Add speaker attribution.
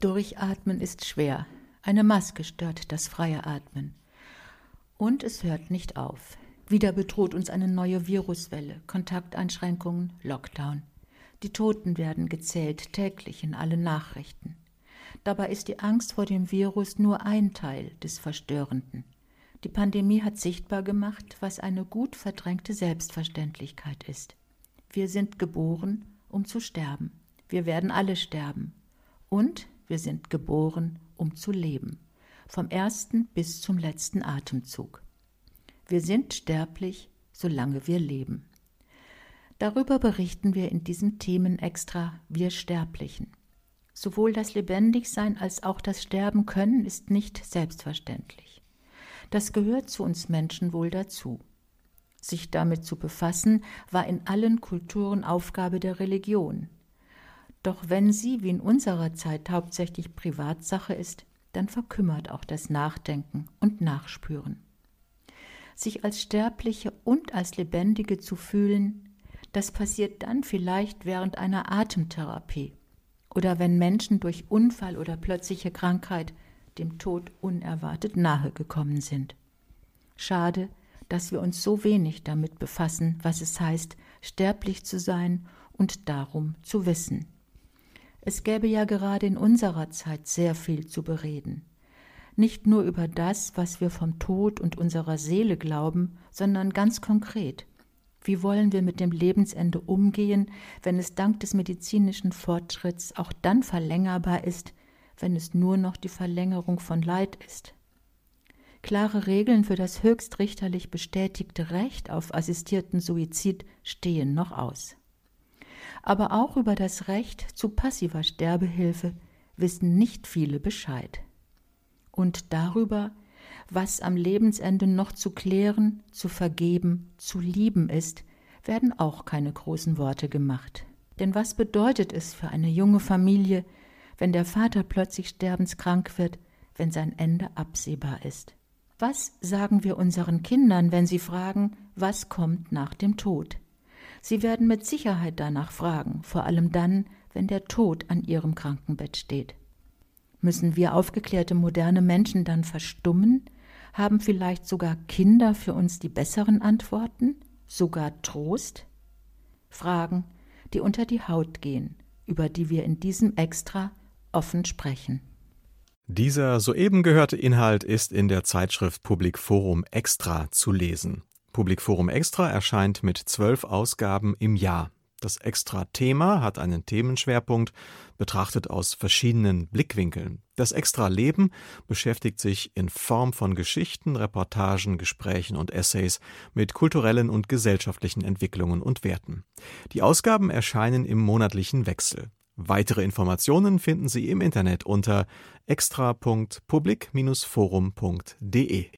Speaker 1: Durchatmen ist schwer. Eine Maske stört das freie Atmen. Und es hört nicht auf. Wieder bedroht uns eine neue Viruswelle, Kontakteinschränkungen, Lockdown. Die Toten werden gezählt täglich in allen Nachrichten. Dabei ist die Angst vor dem Virus nur ein Teil des Verstörenden. Die Pandemie hat sichtbar gemacht, was eine gut verdrängte Selbstverständlichkeit ist. Wir sind geboren, um zu sterben. Wir werden alle sterben. Und wir sind geboren, um zu leben. Vom ersten bis zum letzten Atemzug. Wir sind sterblich, solange wir leben. Darüber berichten wir in diesem Themenextra Wir Sterblichen. Sowohl das Lebendigsein als auch das Sterben können ist nicht selbstverständlich. Das gehört zu uns Menschen wohl dazu. Sich damit zu befassen, war in allen Kulturen Aufgabe der Religion. Doch wenn sie, wie in unserer Zeit, hauptsächlich Privatsache ist, dann verkümmert auch das Nachdenken und Nachspüren. Sich als Sterbliche und als Lebendige zu fühlen, das passiert dann vielleicht während einer Atemtherapie oder wenn Menschen durch Unfall oder plötzliche Krankheit dem Tod unerwartet nahe gekommen sind. Schade, dass wir uns so wenig damit befassen, was es heißt, sterblich zu sein und darum zu wissen. Es gäbe ja gerade in unserer Zeit sehr viel zu bereden. Nicht nur über das, was wir vom Tod und unserer Seele glauben, sondern ganz konkret. Wie wollen wir mit dem Lebensende umgehen, wenn es dank des medizinischen Fortschritts auch dann verlängerbar ist, wenn es nur noch die Verlängerung von Leid ist? Klare Regeln für das höchstrichterlich bestätigte Recht auf assistierten Suizid stehen noch aus. Aber auch über das Recht zu passiver Sterbehilfe wissen nicht viele Bescheid. Und darüber, was am Lebensende noch zu klären, zu vergeben, zu lieben ist, werden auch keine großen Worte gemacht. Denn was bedeutet es für eine junge Familie, wenn der Vater plötzlich sterbenskrank wird, wenn sein Ende absehbar ist? Was sagen wir unseren Kindern, wenn sie fragen, was kommt nach dem Tod? Sie werden mit Sicherheit danach fragen, vor allem dann, wenn der Tod an ihrem Krankenbett steht. Müssen wir aufgeklärte moderne Menschen dann verstummen? Haben vielleicht sogar Kinder für uns die besseren Antworten? Sogar Trost? Fragen, die unter die Haut gehen, über die wir in diesem Extra offen sprechen.
Speaker 2: Dieser soeben gehörte Inhalt ist in der Zeitschrift Public Forum Extra zu lesen. Public Forum Extra erscheint mit zwölf Ausgaben im Jahr. Das Extra-Thema hat einen Themenschwerpunkt, betrachtet aus verschiedenen Blickwinkeln. Das Extra-Leben beschäftigt sich in Form von Geschichten, Reportagen, Gesprächen und Essays mit kulturellen und gesellschaftlichen Entwicklungen und Werten. Die Ausgaben erscheinen im monatlichen Wechsel. Weitere Informationen finden Sie im Internet unter extra.public-forum.de